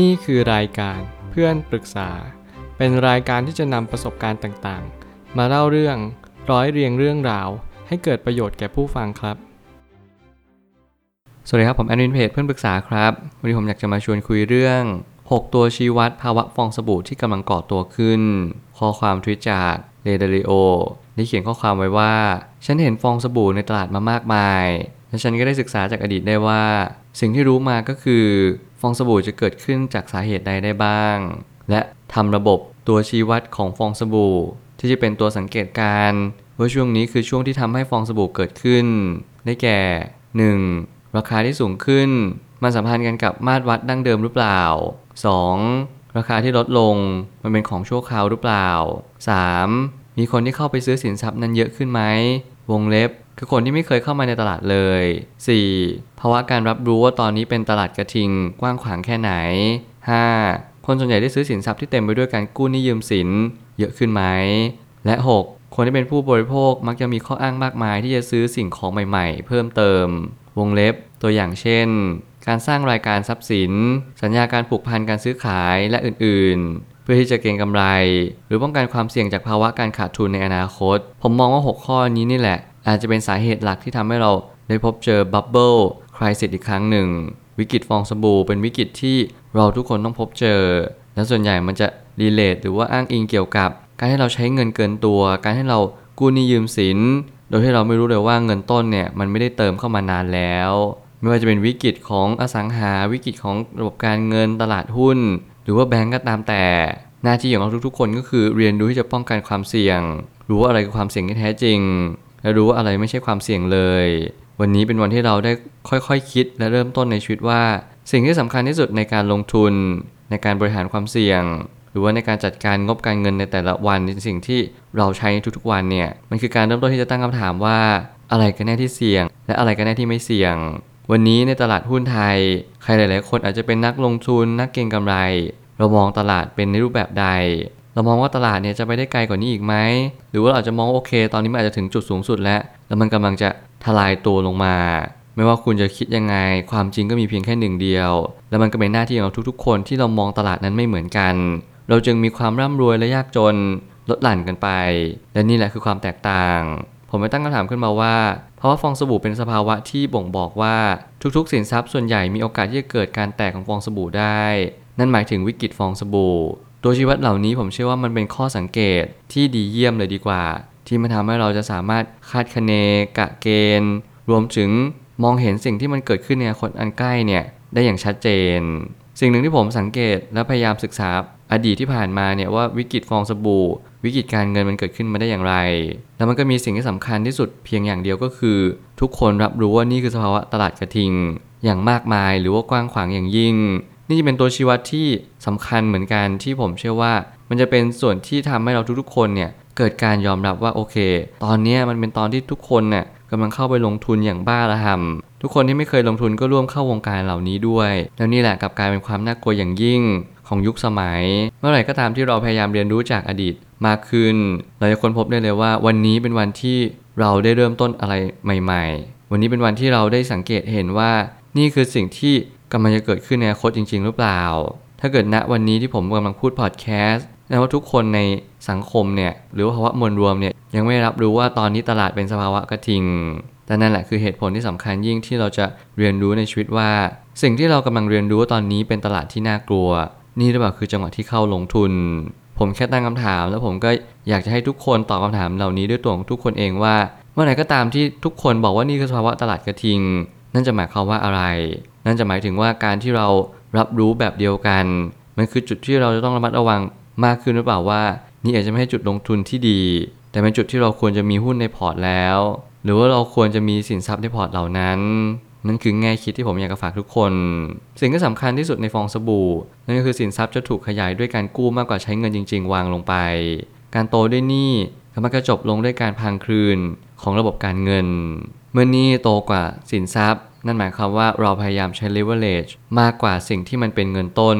นี่คือรายการเพื่อนปรึกษา เป็นรายการที่จะนำประสบการณ์ต่างๆ มาเล่าเรื่องร้อยเรียงเรื่องราว ให้เกิดประโยชน์แก่ผู้ฟังครับ สวัสดีครับ ผมแอดมินเพจเพื่อนปรึกษาครับ วันนี้ผมอยากจะมาชวนคุยเรื่อง 6 ตัวชี้วัดภาวะฟองสบู่ที่กำลังก่อตัวขึ้น ข้อความทวิตจากเรเดริโอได้เขียนข้อความไว้ว่า ฉันเห็นฟองสบู่ในตลาดมามากมายและฉันก็ได้ศึกษาจากอดีตได้ว่า สิ่งที่รู้มาก็คือ ฟองสบู่จะเกิดขึ้นจากสาเหตุใดได้บ้าง และทำระบบตัวชี้วัดของฟองสบู่ ที่จะเป็นตัวสังเกตการว่าช่วงนี้คือช่วงที่ทำให้ฟองสบู่เกิดขึ้น ได้แก่ 1. ราคาที่สูงขึ้น มันสัมพันธ์กันกับมาตรวัดดั้งเดิมหรือเปล่า 2. ราคาที่ลดลงมันเป็นของชั่วคราวหรือเปล่า 3. มีคนที่เข้าไปซื้อสินทรัพย์นั้นเยอะขึ้นไหมวงเล็บ คือคนที่ไม่เคยเข้ามาในตลาดเลย 4. ภาวะการรับรู้ว่าตอนนี้เป็นตลาดกระทิงกว้างขวางแค่ไหน 5. คนส่วนใหญ่ได้ซื้อสินทรัพย์ที่เต็มไปด้วยการกู้หนี้ยืมสินเยอะขึ้นไหม และ 6. คนที่เป็นผู้บริโภคมักจะมีข้ออ้างมากมายที่จะซื้อสิ่งของใหม่ๆ เพิ่มเติม วงเล็บ ตัวอย่างเช่น การสร้างรายการทรัพย์สิน สัญญาการผูกพันการซื้อขายและอื่นๆเพื่อที่จะเก็งกำไร หรือป้องกันความเสี่ยงจากภาวะการขาดทุนในอนาคต ผมมองว่า 6 ข้อนี้นี่แหละ อาจจะเป็นสาเหตุหลักที่ทำให้เราได้พบเจอ bubble crisis อีกครั้งหนึ่ง วิกฤตฟองสบู่เป็นวิกฤตที่เราทุกคนต้องพบเจอ และส่วนใหญ่มันจะ relate หรือว่าอ้างอิงเกี่ยวกับ การให้เราใช้เงินเกินตัว การให้เรากู้หนี้ยืมสิน โดยที่เราไม่รู้เลยว่าเงินต้นเนี่ยมันไม่ได้เติมเข้ามานานแล้ว ไม่ว่าจะเป็นวิกฤตของอสังหาวิกฤตของระบบการเงินตลาดหุ้น หรือว่าแบงก์ก็ตามแต่ หน้าที่ของเราทุกๆ คนก็คือเรียนรู้ที่จะป้องกันความเสี่ยง รู้ว่าอะไรคือความเสี่ยงที่แท้จริง และรู้ว่าอะไรไม่ใช่ความเสี่ยงเลย วันนี้เป็นวันที่เราได้ค่อยๆคคิดและเริ่มต้นในชีวิตว่า สิ่งที่สำคัญที่สุดในการลงทุน ในการบริหารความเสี่ยง หรือว่าในการจัดการงบการเงินในแต่ละวันในสิ่งที่เราใช้ทุกๆวันเนี่ยมันคือการเริ่มต้นที่จะตั้งคำถามว่าอะไรกันแน่ที่เสี่ยง และอะไรกันแน่ที่ไม่เสี่ยง วันนี้ในตลาดหุ้นไทย ใครหลาย ๆ คนอาจจะเป็นนักลงทุนนักเก็งกำไร เรามองตลาดเป็นในรูปแบบใด เรามองว่าตลาดเนี่ยจะไปได้ไกลกว่านี้อีกไหม หรือว่าเราจะมองโอเค ตอนนี้มันอาจจะถึงจุดสูงสุดแล้ว แล้วมันกำลังจะทลายตัวลงมา ไม่ว่าคุณจะคิดยังไง ความจริงก็มีเพียงแค่หนึ่งเดียว แล้วมันก็เป็นหน้าที่ของเราทุกๆ คนที่เรามองตลาดนั้นไม่เหมือนกัน เราจึงมีความร่ำรวยและยากจนลดหลั่นกันไป และนี่แหละคือความแตกต่าง ผมไปตั้งคำถามขึ้นมาว่าเพราะว่าฟองสบู่เป็นสภาวะที่บ่งบอกว่าทุกๆ สินทรัพย์ส่วนใหญ่มีโอกาสที่จะเกิดการแตกของฟองสบู่ได้ นั่นหมายถึงวิกฤตฟองสบู่ ตัวชี้วัดเหล่านี้ผมเชื่อว่ามันเป็นข้อสังเกตที่ดีเยี่ยมเลยดีกว่า ที่มันทำให้เราจะสามารถคาดคะเนกะเกณฑ์ รวมถึงมองเห็นสิ่งที่มันเกิดขึ้นในอนาคตอันใกล้เนี่ยได้อย่างชัดเจน สิ่งหนึ่งที่ผมสังเกตและพยายามศึกษาอดีตที่ผ่านมาเนี่ยว่าวิกฤตฟองสบู่ วิกฤตการเงินมันเกิดขึ้นมาได้อย่างไร แล้วมันก็มีสิ่งที่สำคัญที่สุดเพียงอย่างเดียวก็คือ ทุกคนรับรู้ว่านี่คือสภาวะตลาดกระทิง อย่างมากมายหรือว่ากว้างขวางอย่างยิ่ง นี่จะเป็นตัวชี้วัดที่สำคัญเหมือนกันที่ผมเชื่อว่า มันจะเป็นส่วนที่ทำให้เราทุกๆคนเนี่ยเกิดการยอมรับว่าโอเค ตอนนี้มันเป็นตอนที่ทุกคนเนี่ยกำลังเข้าไปลงทุนอย่างบ้าระห่ำทุกคนที่ไม่เคยลงทุนก็ร่วมเข้าวงการเหล่านี้ด้วย แล้วนี่แหละกับกลายเป็นความน่ากลัวอย่างยิ่งของยุคสมัย เมื่อไหร่ก็ตามที่เราพยายามเรียนรู้จากอดีตมากขึ้น เราจะค้นพบได้เลยว่า วันนี้เป็นวันที่เราได้เริ่มต้นอะไรใหม่ ๆ วันนี้เป็นวันที่เราได้สังเกตเห็นว่า นี่คือสิ่งที่ กำลังจะเกิดขึ้นในอนาคตจริง ๆ หรือเปล่า ถ้าเกิดณวันนี้ที่ผมกำลังพูดพอดแคสต์แปลว่าทุกคนในสังคมเนี่ยหรือว่าภาวะมวลรวมเนี่ยยังไม่รับรู้ว่าตอนนี้ตลาดเป็นสภาวะกระทิงแต่นั่นแหละคือเหตุผลที่สำคัญยิ่งที่เราจะเรียนรู้ในชีวิตว่า สิ่งที่เรากำลังเรียนรู้ตอนนี้เป็นตลาดที่น่ากลัว นี่หรือเปล่าคือจังหวะที่เข้าลงทุน ผมแค่ตั้งคำถาม แล้วผมก็อยากจะให้ทุกคนตอบคาถามเหล่านี้ด้วยตัวของทุกคนเองว่า เมื่อไหร่ก็ตามที่ทุกคนบอกว่านี่คือภาวะตลาดกระทิง นั่นจะหมายความว่าอะไร นั่นจะหมายถึงว่าการที่เรารับรู้แบบเดียวกัน มันคือจุดที่เราจะต้องระมัดระวังมากขึ้นหรือเปล่าว่า นี่อาจจะไม่ใช่จุดลงทุนที่ดี แต่เป็นจุดที่เราควรจะมีหุ้นในพอร์ตแล้ว หรือว่าเราควรจะมีสินทรัพย์ในพอร์ตเหล่านั้น นั่นคือแง่คิดที่ผมอยากจะฝากทุกคน สิ่งที่สำคัญที่สุดในฟองสบู่ นั่นก็คือสินทรัพย์จะถูกขยายด้วยการกู้มากกว่าใช้เงินจริง ๆ วางลงไป การโตด้วยหนี้ก็มักจะจบลงด้วยการพังคลืนของระบบการเงิน เมื่อหนี้โตกว่าสินทรัพย์ นั่นหมายความว่าเราพยายามใช้ leverage มากกว่าสิ่งที่มันเป็นเงินต้น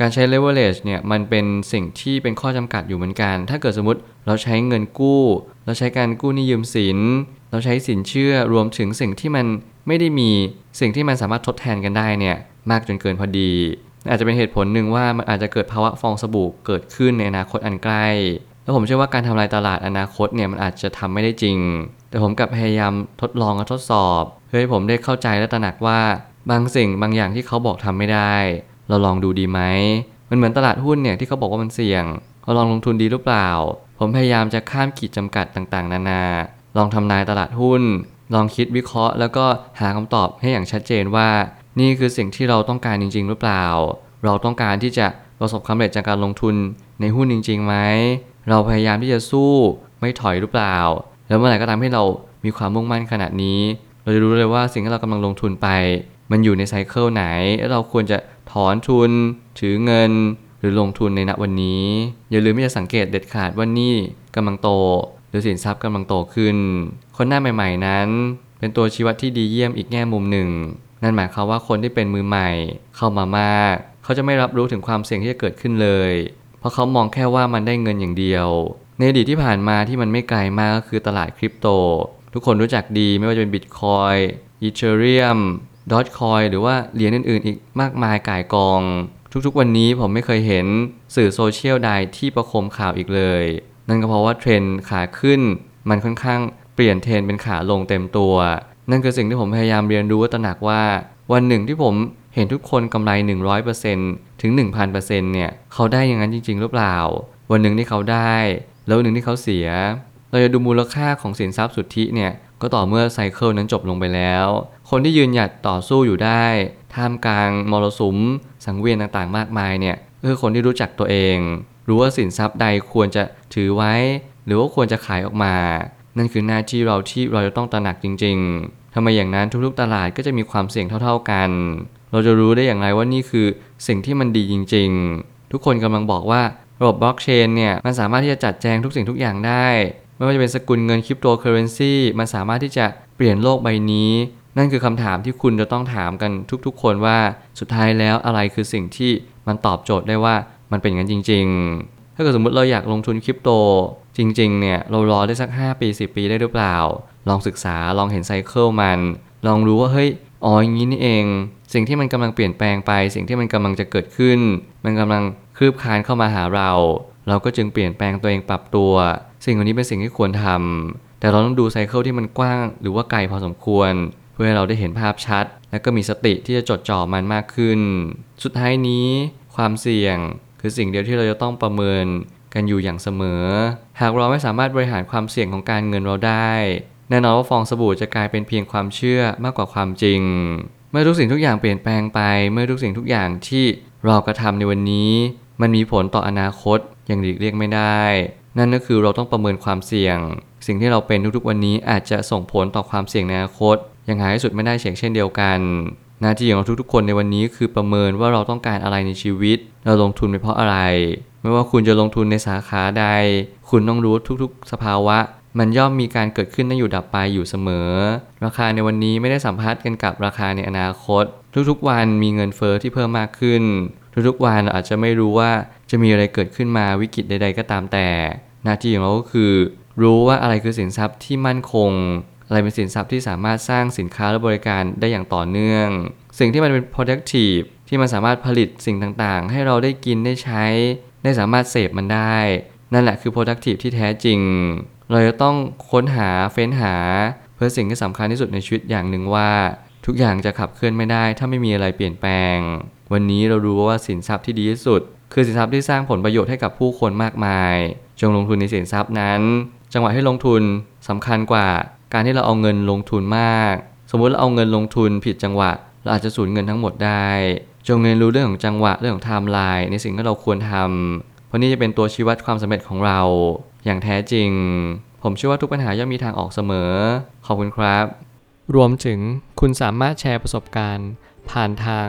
การใช้ leverage เนี่ยมันเป็นสิ่งที่เป็นข้อจำกัดอยู่เหมือนกัน ถ้าเกิดสมมติเราใช้เงินกู้ เราใช้การกู้นี้ยืมสิน เราใช้สินเชื่อรวมถึงสิ่งที่มันไม่ได้มีสิ่งที่มันสามารถทดแทนกันได้เนี่ยมากจนเกินพอดี อาจจะเป็นเหตุผลหนึ่งว่ามันอาจจะเกิดภาวะฟองสบู่เกิดขึ้นในอนาคตอันใกล้ แล้วผมเชื่อว่าการทำลายตลาดอนาคตเนี่ยมันอาจจะทำไม่ได้จริง แต่ผมกลับพยายามทดลองและทดสอบเพื่อให้ผมได้เข้าใจและตระหนักว่า บางสิ่งบางอย่างที่เขาบอกทำไม่ได้ เราลองดูดีไหมมันเหมือนตลาดหุ้นเนี่ยที่เขาบอกว่ามันเสี่ยงเราลองลงทุนดีหรือเปล่า ผมพยายามจะข้ามขีดจำกัดต่างๆ นานา ลองทำนายตลาดหุ้น ลองคิดวิเคราะห์ แล้วก็หาคำตอบให้อย่างชัดเจนว่า นี่คือสิ่งที่เราต้องการจริง ๆ หรือเปล่า เราต้องการที่จะประสบความสำเร็จจากการลงทุนในหุ้นจริงๆไหมเราพยายามที่จะสู้ไม่ถอยหรือเปล่า แล้วเมื่อไหร่ก็ตามให้เรามีความมุ่งมั่นขนาดนี้ เราจะรู้เลยว่าสิ่งที่เรากำลังลงทุนไป มันอยู่ในไซเคิลไหนแล้วเราควรจะถอนทุน ถือเงิน หรือลงทุนในณวันนี้ อย่าลืมที่จะสังเกตเด็ดขาดว่านี่กำลังโต หรือสินทรัพย์กำลังโตขึ้น คนหน้าใหม่ ๆ นั้น เป็นตัวชี้วัดที่ดีเยี่ยมอีกแง่มุมหนึ่ง นั่นหมายความว่าคนที่เป็นมือใหม่ เข้ามามาก เขาจะไม่รับรู้ถึงความเสี่ยงที่จะเกิดขึ้นเลย เพราะเขามองแค่ว่ามันได้เงินอย่างเดียว ในอดีตที่ผ่านมาที่มันไม่ไกลมากก็คือตลาดคริปโต ทุกคนรู้จักดีไม่ว่าจะเป็น Bitcoin Ethereum Dogecoin หรือว่าเหรียญอื่นๆ อีกมากมายก่ายกอง ทุกๆ วันนี้ผมไม่เคยเห็นสื่อโซเชียลใดที่ประโคมข่าวอีกเลย นั่นก็เพราะว่าเทรนด์ขาขึ้น มันค่อนข้างเปลี่ยนเทรนด์เป็นขาลงเต็มตัว นั่นคือสิ่งที่ผมพยายามเรียนรู้และตระหนักว่า วันหนึ่งที่ผมเห็นทุกคนกำไร 100%ถึง 1,000%เนี่ยเขาได้อย่างนั้นจริง ๆ หรือเปล่า วันหนึ่งที่เขาได้ แล้วหนึ่งที่เขาเสีย เราจะดูมูลค่าของสินทรัพย์สุทธิเนี่ยก็ต่อเมื่อไซเคิลนั้นจบลงไปแล้ว คนที่ยืนหยัดต่อสู้อยู่ได้ ท่ามกลางมรสุม สังเวียนต่างๆ มากมายเนี่ยคือคนที่รู้จักตัวเอง รู้ว่าสินทรัพย์ใดควรจะถือไว้ หรือว่าควรจะขายออกมา นั่นคือหน้าที่เราที่เราจะต้องตระหนักจริง ๆทำไมอย่างนั้นทุกๆตลาดก็จะมีความเสี่ยงเท่า ๆกัน เราจะรู้ได้อย่างไรว่านี่คือสิ่งที่มันดีจริง ๆ ทุกคนกำลังบอกว่า ระบบบล็อกเชนเนี่ยมันสามารถที่จะจัดแจงทุกสิ่งทุกอย่างได้ ไม่ว่าจะเป็นสกุลเงินคริปโตเคอเรนซีมันสามารถที่จะเปลี่ยนโลกใบนี้ นั่นคือคำถามที่คุณจะต้องถามกันทุกๆ คนว่าสุดท้ายแล้วอะไรคือสิ่งที่มันตอบโจทย์ได้ว่ามันเป็นอย่างนั้นจริง ๆ ถ้าเกิดสมมติเราอยากลงทุนคริปโตจริงๆ เนี่ยเรารอได้สัก 5 ปี 10 ปีได้หรือเปล่า ลองศึกษาลองเห็น cycle มัน ลองรู้ว่าเฮ้ยอ๋ออย่างนี้นี่เอง สิ่งที่มันกำลังเปลี่ยนแปลงไป สิ่งที่มันกำลังจะเกิดขึ้น มันกำลัง คืบคลานเข้ามาหาเรา เราก็จึงเปลี่ยนแปลงตัวเองปรับตัว สิ่งเหล่านี้เป็นสิ่งที่ควรทำแต่เราต้องดูไซเคิลที่มันกว้างหรือว่าไกลพอสมควร เพื่อให้เราได้เห็นภาพชัด และก็มีสติที่จะจดจ่อมันมากขึ้น สุดท้ายนี้ ความเสี่ยง คือสิ่งเดียวที่เราจะต้องประเมินกันอยู่อย่างเสมอ หากเราไม่สามารถบริหารความเสี่ยงของการเงินเราได้ แน่นอนว่าฟองสบู่จะกลายเป็นเพียงความเชื่อมากกว่าความจริง เมื่อทุกสิ่งทุกอย่างเปลี่ยนแปลงไป เมื่อทุกสิ่งทุกอย่างที่เรากระทำในวันนี้ มันมีผลต่ออนาคตอย่างหลีกเลี่ยงไม่ได้ นั่นก็คือเราต้องประเมินความเสี่ยง สิ่งที่เราเป็นทุกๆวันนี้อาจจะส่งผลต่อความเสี่ยงในอนาคตย่างหาที่สุดไม่ได้เช่นเช่นเดียวกันหน้าที่ของเราทุกๆคนในวันนี้คือประเมินว่าเราต้องการอะไรในชีวิต เราลงทุนไปเพราะอะไร ไม่ว่าคุณจะลงทุนในสาขาใด คุณต้องรู้ทุกๆ สภาวะ มันย่อมมีการเกิดขึ้นตั้งอยู่ดับไปอยู่เสมอ ราคาในวันนี้ไม่ได้สัมพัทธ์กันกับราคาในอนาคต ทุกๆ วันมีเงินเฟอ้อที่เพิ่มมากขึ้น ทุกๆวันเราอาจจะไม่รู้ว่าจะมีอะไรเกิดขึ้นมาวิกฤตใด ๆ ก็ตามแต่ หน้าที่ของเราก็คือ รู้ว่าอะไรคือสินทรัพย์ที่มั่นคง อะไรเป็นสินทรัพย์ที่สามารถสร้างสินค้าและบริการได้อย่างต่อเนื่อง สิ่งที่มันเป็น productive ที่มันสามารถผลิตสิ่งต่างๆ ให้เราได้กินได้ใช้ ได้สามารถเสพมันได้ นั่นแหละคือ productive ที่แท้จริง เราจะต้องค้นหาเฟ้นหา เพื่อสิ่งที่สำคัญที่สุดในชีวิตอย่างหนึ่งว่า ทุกอย่างจะขับเคลื่อนไม่ได้ ถ้าไม่มีอะไรเปลี่ยนแปลง วันนี้เรารู้ว่าสินทรัพย์ที่ดีที่สุด คือสินทรัพย์ที่สร้างผลประโยชน์ให้กับผู้คนมากมาย จงลงทุนในสินทรัพย์นั้น จังหวะให้ลงทุนสำคัญกว่าการที่เราเอาเงินลงทุนมาก สมมุติเราเอาเงินลงทุนผิดจังหวะ เราอาจจะสูญเงินทั้งหมดได้ จงเรียนรู้เรื่องของจังหวะเรื่องของไทม์ไลน์ในสิ่งที่เราควรทำเพราะนี่จะเป็นตัวชี้วัดความสำเร็จของเราอย่างแท้จริง ผมเชื่อว่าทุกปัญหาย่อมมีทางออกเสมอ ขอบคุณครับ รวมถึงคุณสามารถแชร์ประสบการณ์ ผ่านทาง